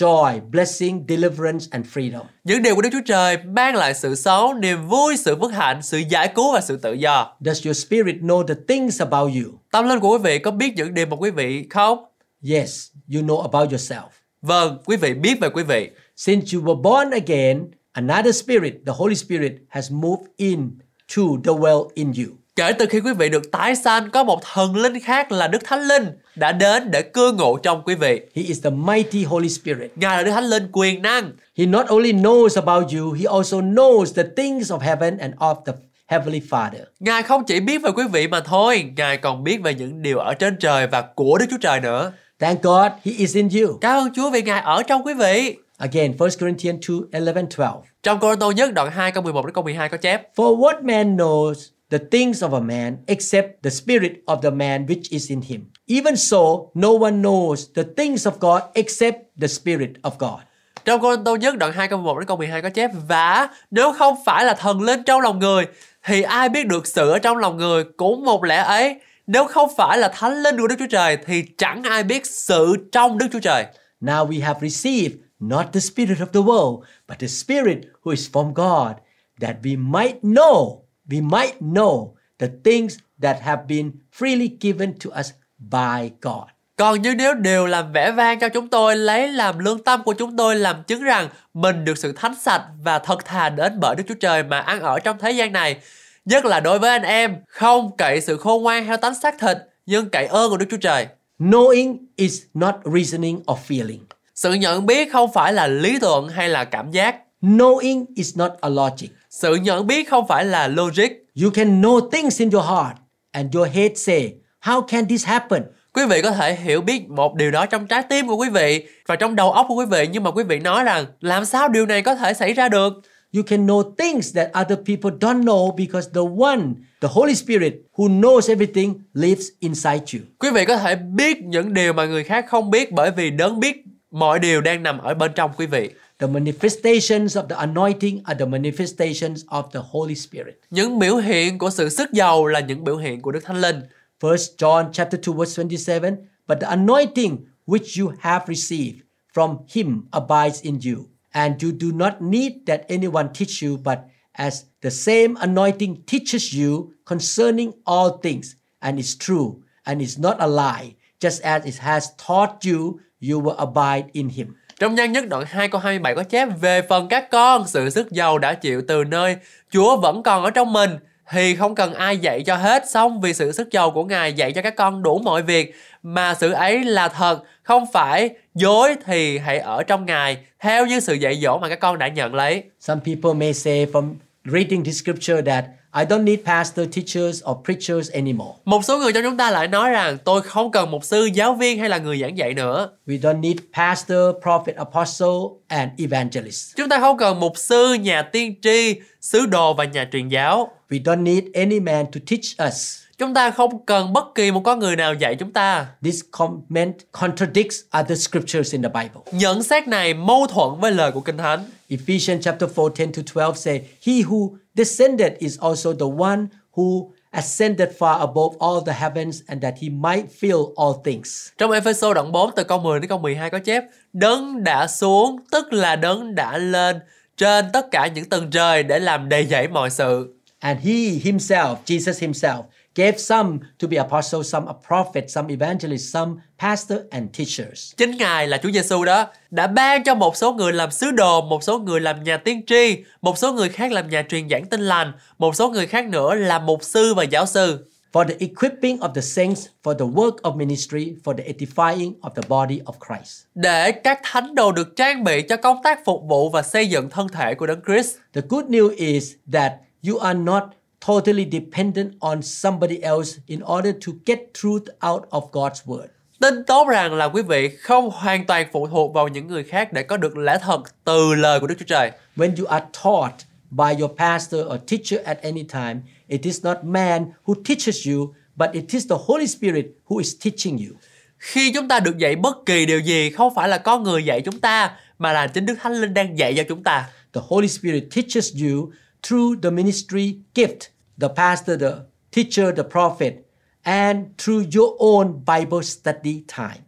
joy, blessing, deliverance and freedom. Những điều của Đức Chúa Trời mang lại sự sống, niềm vui, sự phước hạnh, sự giải cứu và sự tự do. Does your spirit know the things about you? Tâm linh của quý vị có biết những điều mà quý vị không? Yes, you know about yourself. Vâng, quý vị biết về quý vị. Since you were born again, another spirit, the Holy Spirit, has moved in to dwell in you. Kể từ khi quý vị được tái sanh, có một thần linh khác là Đức Thánh Linh đã đến để cư ngụ trong quý vị. He is the mighty Holy Spirit. Ngài là Đức Thánh Linh quyền năng. He not only knows about you, he also knows the things of heaven and of the Heavenly Father. Ngài không chỉ biết về quý vị mà thôi, Ngài còn biết về những điều ở trên trời và của Đức Chúa Trời nữa. Thank God he is in you. Cảm ơn Chúa vì Ngài ở trong quý vị. Again, 1 Corinthians 2 11 12. Trong Cô Tô nhất đoạn 2 câu 11 đến câu 12 có chép For what man knows the things of a man except the spirit of the man which is in him? Even so, no one knows the things of God except the spirit of God. Trong Cô Tô nhất đoạn 2 câu 11 đến câu 12 có chép Và nếu không phải là thần linh trong lòng người Thì ai biết được sự ở trong lòng người cũng một lẽ ấy Nếu không phải là thánh linh của Đức Chúa Trời Thì chẳng ai biết sự trong Đức Chúa Trời Now we have received not the spirit of the world, but the spirit who is from God, that we might know, we might know the things that have been freely given to us by God. Còn như nếu đều làm vẻ vang cho chúng tôi lấy làm lương tâm của chúng tôi làm chứng rằng mình được sự thánh sạch và thật thà đến bởi Đức Chúa Trời mà ăn ở trong thế gian này. Nhất là đối với anh em, không cậy sự khôn ngoan theo tánh xác thịt, nhưng cậy ơn của Đức Chúa Trời. Knowing is not reasoning or feeling. Sự nhận biết không phải là lý luận hay là cảm giác. Knowing is not a logic. Sự nhận biết không phải là logic. You can know things in your heart, and your head say, How can this happen? Quý vị có thể hiểu biết một điều đó trong trái tim của quý vị và trong đầu óc của quý vị nhưng mà quý vị nói rằng làm sao điều này có thể xảy ra được? You can know things that other people don't know because the one, the Holy Spirit, who knows everything, lives inside you. Quý vị có thể biết những điều mà người khác không biết bởi vì đấng biết mọi điều đang nằm ở bên trong quý vị. The manifestations of the anointing are the manifestations of the Holy Spirit. Những biểu hiện của sự sức giàu là những biểu hiện của Đức Thánh Linh. First John chapter 2 verse 27, but the anointing which you have received from him abides in you, and you do not need that anyone teach you, but as the same anointing teaches you concerning all things, and is true, and is not a lie, just as it has taught you, you will abide in him. Trong nhân nhất đoạn 2 câu 27 có chép về phần các con, sự sức giàu đã chịu từ nơi Chúa vẫn còn ở trong mình thì không cần ai dạy cho hết xong vì sự sức giàu của Ngài dạy cho các con đủ mọi việc mà sự ấy là thật không phải dối thì hãy ở trong Ngài theo như sự dạy dỗ mà các con đã nhận lấy. Some people may say from reading the scripture that I don't need pastor, teachers, or preachers anymore. Một số người trong chúng ta lại nói rằng tôi không cần mục sư, giáo viên hay là người giảng dạy nữa. We don't need pastor, prophet, apostle, and evangelist. Chúng ta không cần mục sư, nhà tiên tri, sứ đồ và nhà truyền giáo. We don't need any man to teach us. Chúng ta không cần bất kỳ một con người nào dạy chúng ta. This comment contradicts other scriptures in the Bible. Nhận xét này mâu thuẫn với lời của Kinh Thánh. Ephesians chapter 4, 10 to 12 say, He who descended is also the one who ascended far above all the heavens and that he might fill all things. Trong Ephesos đoạn 4 từ câu 10 đến câu 12 có chép Đấng đã xuống tức là đấng đã lên trên tất cả những tầng trời để làm đầy dẫy mọi sự. And he himself, Jesus himself, gave some to be apostles, some a prophet, some evangelists, some pastor and teachers. Chính Ngài là Chúa Giêsu đó đã ban cho một số người làm sứ đồ, một số người làm nhà tiên tri, một số người khác làm nhà truyền giảng tin lành, một số người khác nữa làm mục sư và giáo sư. For the equipping of the saints, for the work of ministry, for the edifying of the body of Christ. Để các thánh đồ được trang bị cho công tác phục vụ và xây dựng thân thể của Đấng Christ. The good news is that you are not totally dependent on somebody else in order to get truth out of God's word. Tin tốt rằng là quý vị không hoàn toàn phụ thuộc vào những người khác để có được lẽ thật từ lời của Đức Chúa Trời. When you are taught by your pastor or teacher at any time, it is not man who teaches you, but it is the Holy Spirit who is teaching you. Khi chúng ta được dạy bất kỳ điều gì không phải là có người dạy chúng ta mà là chính Đức Thánh Linh đang dạy cho chúng ta. The Holy Spirit teaches you through the ministry gift, the pastor, the teacher, the prophet, and through your own Bible study time.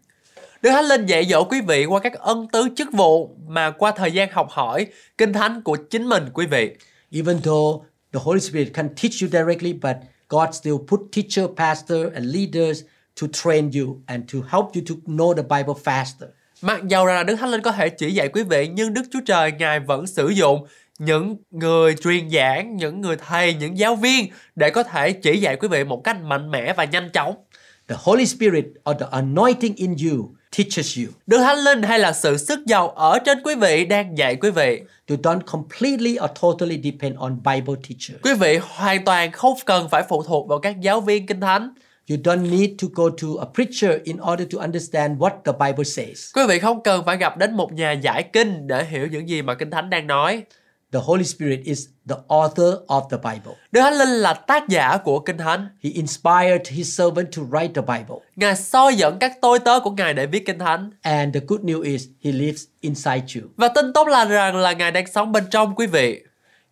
Đức Thánh Linh dạy dỗ quý vị qua các ân tứ chức vụ mà qua thời gian học hỏi kinh thánh của chính mình quý vị. Even though the Holy Spirit can teach you directly, but God still put teacher, pastor, and leaders to train you and to help you to know the Bible faster. Mặc dầu rằng là Đức Thánh Linh có thể chỉ dạy quý vị nhưng Đức Chúa Trời Ngài vẫn sử dụng những người truyền giảng, những người thầy, những giáo viên để có thể chỉ dạy quý vị một cách mạnh mẽ và nhanh chóng. The Holy Spirit or the anointing in you teaches you. Đức Thánh Linh hay là sự sức giàu ở trên quý vị đang dạy quý vị. You don't completely or totally depend on Bible teachers. Quý vị hoàn toàn không cần phải phụ thuộc vào các giáo viên kinh thánh. You don't need to go to a preacher in order to understand what the Bible says. Quý vị không cần phải gặp đến một nhà giải kinh để hiểu những gì mà kinh thánh đang nói. The Holy Spirit is the author of the Bible. Đức Thánh Linh là tác giả của kinh thánh. He inspired his servant to write the Bible. Ngài soi dẫn các tôi tớ của Ngài để viết kinh thánh. And the good news is he lives inside you. Và tin tốt là rằng là Ngài đang sống bên trong quý vị.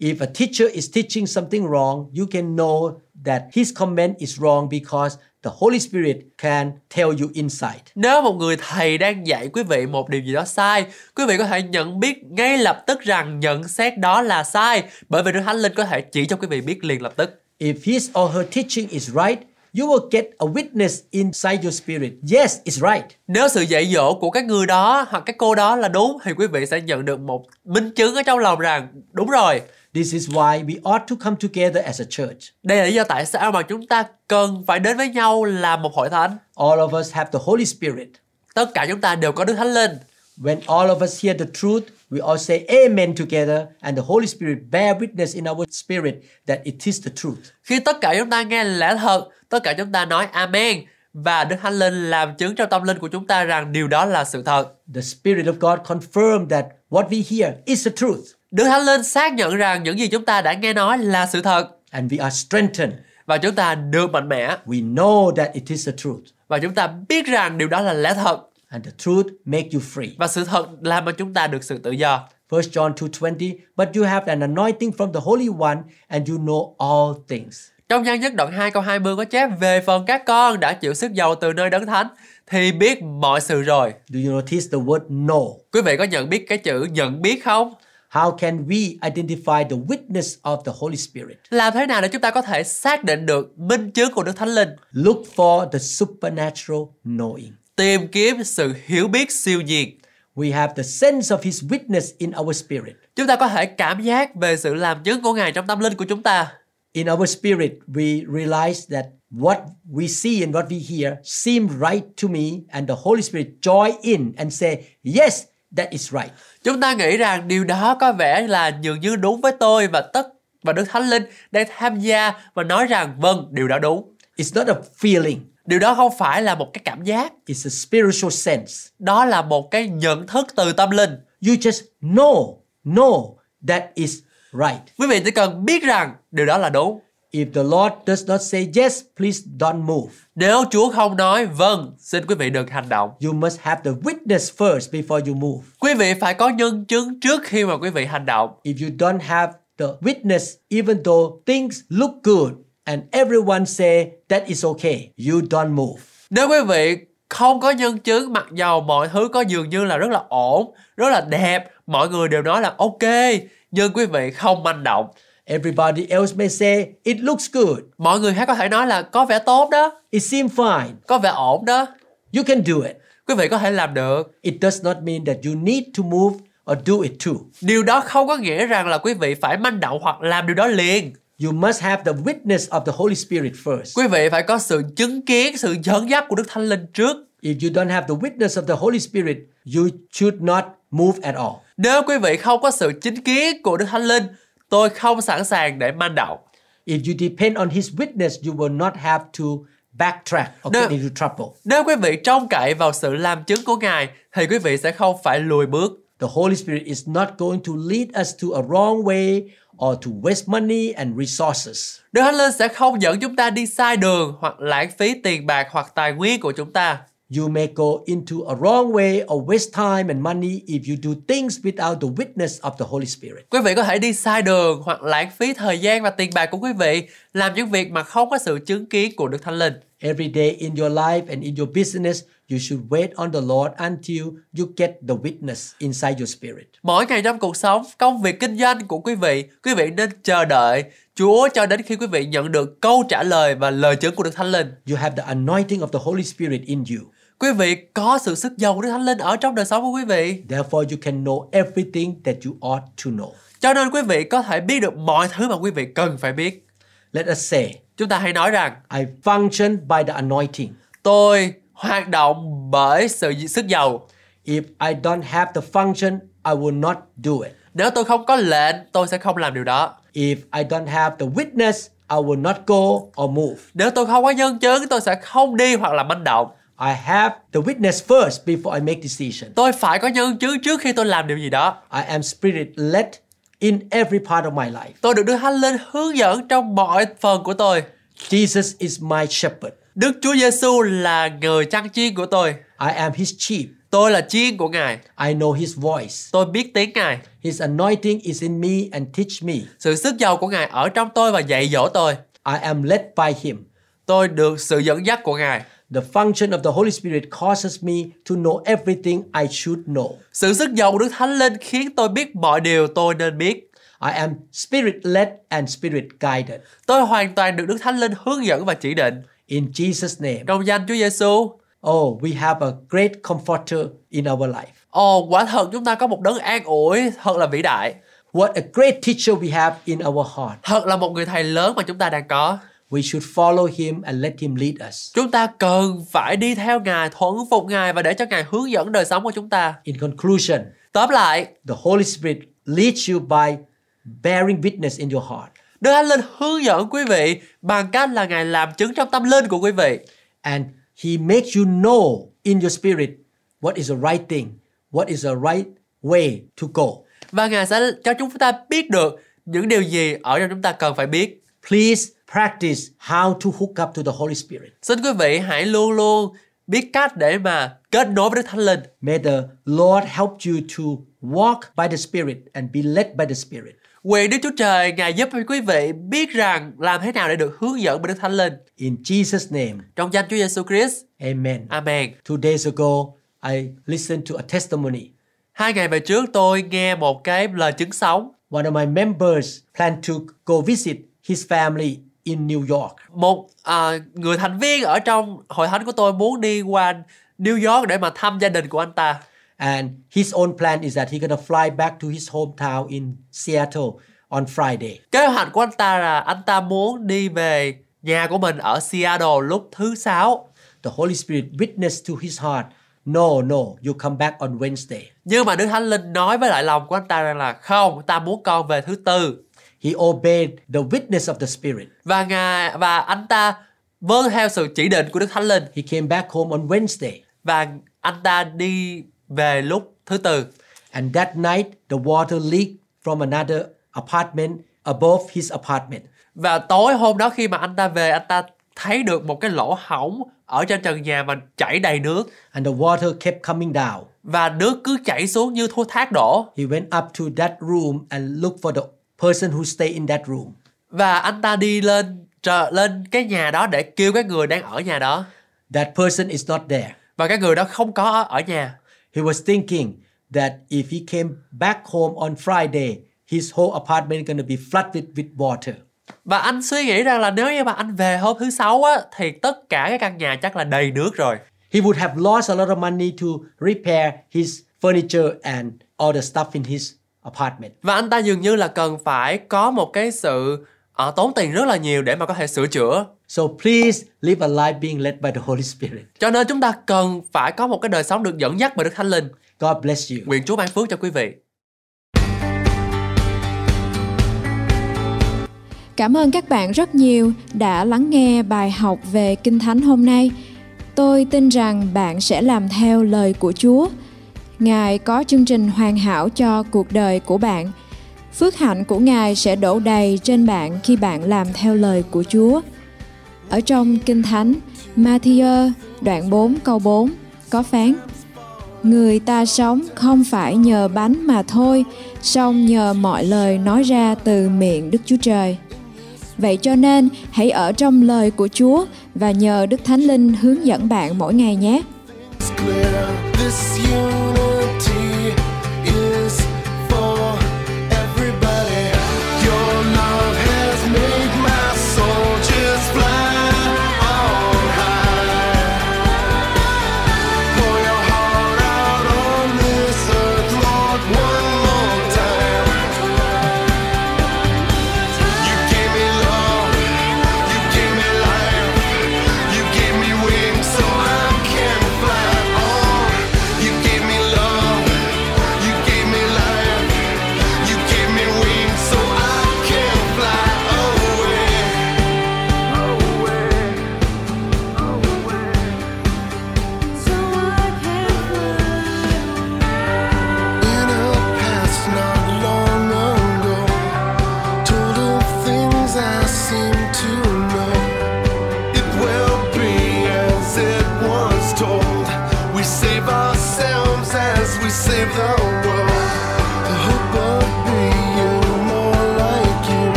If a teacher is teaching something wrong, you can know that his comment is wrong because the Holy Spirit can tell you insight. Nếu một người thầy đang dạy quý vị một điều gì đó sai, quý vị có thể nhận biết ngay lập tức rằng nhận xét đó là sai, bởi vì Đức Thánh Linh có thể chỉ cho quý vị biết liền lập tức. If his or her teaching is right, you will get a witness inside your spirit. Yes, it's right. Nếu sự dạy dỗ của cái người đó hoặc cái cô đó là đúng thì quý vị sẽ nhận được một minh chứng ở trong lòng rằng đúng rồi. This is why we ought to come together as a church. Đây là lý do tại sao mà chúng ta cần phải đến với nhau làm một hội thánh. All of us have the Holy Spirit. Tất cả chúng ta đều có Đức Thánh Linh. When all of us hear the truth, we all say amen together, and the Holy Spirit bear witness in our spirit that it is the truth. Khi tất cả chúng ta nghe lẽ thật, tất cả chúng ta nói amen và Đức Thánh Linh làm chứng trong tâm linh của chúng ta rằng điều đó là sự thật. The Spirit of God confirm that what we hear is the truth, Đức Thánh Linh xác nhận rằng những gì chúng ta đã nghe nói là sự thật and we are strengthened. và chúng ta được mạnh mẽ We know that it is the truth, và chúng ta biết rằng điều đó là lẽ thật and the truth make you free. và sự thật làm cho chúng ta được sự tự do. 1 John 2:20 But you have an anointing from the Holy One and you know all things. Trong gian nhất đoạn 2 câu 20 có chép về phần các con đã chịu sức dầu từ nơi đấng thánh thì biết mọi sự rồi. Do you notice the word know? Quý vị có nhận biết cái chữ nhận biết không? How can we identify the witness of the Holy Spirit? Làm thế nào để chúng ta có thể xác định được minh chứng của Đức Thánh Linh? Look for the supernatural knowing. Tìm kiếm sự hiểu biết siêu nhiên. We have the sense of His witness in our spirit. Chúng ta có thể cảm giác về sự làm chứng của Ngài trong tâm linh của chúng ta. In our spirit, we realize that what we see and what we hear seem right to me, and the Holy Spirit join in and say, Yes, that is right. Chúng ta nghĩ rằng điều đó có vẻ là dường như đúng với tôi và tất và Đức Thánh Linh đang tham gia và nói rằng vâng, điều đó đúng. It's not a feeling, Điều đó không phải là một cái cảm giác, it's a spiritual sense. đó là một cái nhận thức từ tâm linh. You just know, know that is right. Quý vị chỉ cần biết rằng điều đó là đúng. If the Lord does not say yes, please don't move. Nếu Chúa không nói vâng, xin quý vị đừng hành động. You must have the witness first before you move. Quý vị phải có nhân chứng trước khi mà quý vị hành động. If you don't have the witness, even though things look good and everyone say that is okay, you don't move. Nếu quý vị không có nhân chứng mặc dầu mọi thứ có dường như là rất là ổn, rất là đẹp, mọi người đều nói là ok, nhưng quý vị không manh động. Everybody else may say it looks good, Mọi người khác có thể nói là có vẻ tốt đó, it seems fine, có vẻ ổn đó. you can do it. Quý vị có thể làm được. It does not mean that you need to move or do it too. Điều đó không có nghĩa rằng là quý vị phải manh động hoặc làm điều đó liền. You must have the witness of the Holy Spirit first. Quý vị phải có sự chứng kiến, sự dẫn dắt của Đức Thánh Linh trước. If you don't have the witness of the Holy Spirit, you should not move at all. Nếu quý vị không có sự chứng kiến của Đức Thánh Linh, tôi không sẵn sàng để manh động. If you depend on His witness, you will not have to backtrack or No. get into trouble. Nếu quý vị trông cậy vào sự làm chứng của Ngài, thì quý vị sẽ không phải lùi bước. The Holy Spirit is not going to lead us to a wrong way or to waste money and resources. Đức Thánh Linh sẽ không dẫn chúng ta đi sai đường hoặc lãng phí tiền bạc hoặc tài nguyên của chúng ta. You may go into a wrong way or waste time and money if you do things without the witness of the Holy Spirit. Quý vị có thể đi sai đường hoặc lãng phí thời gian và tiền bạc của quý vị làm những việc mà không có sự chứng kiến của Đức Thánh Linh. Every day in your life and in your business, you should wait on the Lord until you get the witness inside your spirit. Mỗi ngày trong cuộc sống, công việc kinh doanh của quý vị, quý vị nên chờ đợi Chúa cho đến khi quý vị nhận được câu trả lời và lời chứng của Đức Thánh Linh. You have the anointing of the Holy Spirit in you. Quý vị có sự sức giàu Đức Thánh Linh ở trong đời sống của quý vị. Therefore, you can know everything that you ought to know. Cho nên quý vị có thể biết được mọi thứ mà quý vị cần phải biết. Let us say, Chúng ta hay nói rằng I function by the anointing. tôi hoạt động bởi sự sức giàu. If I don't have the function, I will not do it. Nếu tôi không có lệnh, tôi sẽ không làm điều đó. If I don't have the witness, I will not go or move. Nếu tôi không có nhân chứng, tôi sẽ không đi hoặc là manh động. I have the witness first before I make decision. Tôi phải có nhân chứng trước khi tôi làm điều gì đó. I am spirit led in every part of my life. Tôi được Đức Thánh Linh hướng dẫn trong mọi phần của tôi. Jesus is my shepherd. Đức Chúa Giêsu là người chăn chiên của tôi. I am his sheep. Tôi là chiên của Ngài. I know his voice. Tôi biết tiếng Ngài. His anointing is in me and teach me. Sự sức giàu của Ngài ở trong tôi và dạy dỗ tôi. I am led by Him. Tôi được sự dẫn dắt của Ngài. The function of the Holy Spirit causes me to know everything I should know. Sự sức giàu của Đức Thánh Linh khiến tôi biết mọi điều tôi nên biết. I am spirit led and spirit guided. Tôi hoàn toàn được Đức Thánh Linh hướng dẫn và chỉ định. In Jesus' name. Trong danh Chúa Giêsu. Oh, we have a great comforter in our life. Ồ, quả thật chúng ta có một đấng an ủi thật là vĩ đại. What a great teacher we have in our heart. Thật là một người thầy lớn mà chúng ta đang có. We should follow him and let him lead us. Chúng ta cần phải đi theo Ngài, thuận phục Ngài và để cho Ngài hướng dẫn đời sống của chúng ta. In conclusion, Tóm lại, the Holy Spirit leads you by bearing witness in your heart. Đức Thánh Linh hướng dẫn quý vị bằng cách là Ngài làm chứng trong tâm linh của quý vị. And he makes you know in your spirit what is the right thing, what is the right way to go. Và Ngài sẽ cho chúng ta biết được những điều gì ở trong chúng ta cần phải biết. Please practice how to hook up to the Holy Spirit. Xin quý vị hãy luôn luôn biết cách để mà kết nối với Đức Thánh Linh. May the Lord help you to walk by the Spirit and be led by the Spirit. Nguyện Đức Chúa Trời Ngài giúp quý vị biết rằng làm thế nào để được hướng dẫn bởi Đức Thánh Linh. In Jesus' name, Trong danh Chúa Giêsu Christ. amen. Amen. Two days ago, I listened to a testimony. Hai ngày về trước tôi nghe một cái lời chứng sống. One of my members planned to go visit his family in New York. Một à, người thành viên ở trong hội thánh của tôi muốn đi qua New York để mà thăm gia đình của anh ta. And his own plan is that he's gonna fly back to his hometown in Seattle on Friday. Kế hoạch của anh ta là anh ta muốn đi về nhà của mình ở Seattle lúc thứ sáu. The Holy Spirit witnessed to his heart, no, no, you come back on Wednesday. Nhưng mà Đức Thánh Linh nói với lại lòng của anh ta rằng là không, ta muốn con về thứ tư. He obeyed the witness of the Spirit. Và ngài và anh ta vâng theo sự chỉ định của Đức Thánh Linh He came back home on Wednesday. và anh ta đi về lúc thứ tư. And that night, the water leaked from another apartment above his apartment. Và tối hôm đó khi mà anh ta về anh ta thấy được một cái lỗ hổng ở trên trần nhà mà chảy đầy nước And the water kept coming down. và nước cứ chảy xuống như thua thác đổ He went up to that room and looked for the person who stayed in that room. và anh ta đi lên trở lên cái nhà đó để kêu cái người đang ở nhà đó That person is not there. và cái người đó không có ở- nhà He was thinking that if he came back home on Friday, his whole apartment gonna be flooded with water. và anh suy nghĩ rằng là nếu như mà anh về hôm thứ sáu á thì tất cả cái căn nhà chắc là đầy nước rồi He would have lost a lot of money to repair his furniture and all the stuff in his apartment. và anh ta dường như là cần phải có một cái sự ờ, tốn tiền rất là nhiều để mà có thể sửa chữa So please live a life being led by the Holy Spirit. cho nên chúng ta cần phải có một cái đời sống được dẫn dắt bởi Đức Thánh Linh God bless you. nguyện Chúa ban phước cho quý vị Cảm ơn các bạn rất nhiều đã lắng nghe bài học về Kinh Thánh hôm nay. Tôi tin rằng bạn sẽ làm theo lời của Chúa. Ngài có chương trình hoàn hảo cho cuộc đời của bạn. Phước hạnh của Ngài sẽ đổ đầy trên bạn khi bạn làm theo lời của Chúa. Ở trong Kinh Thánh, Matthew đoạn 4 câu 4 có phán Người ta sống không phải nhờ bánh mà thôi, song nhờ mọi lời nói ra từ miệng Đức Chúa Trời. Vậy cho nên hãy ở trong lời của Chúa và nhờ Đức Thánh Linh hướng dẫn bạn mỗi ngày nhé. Clear this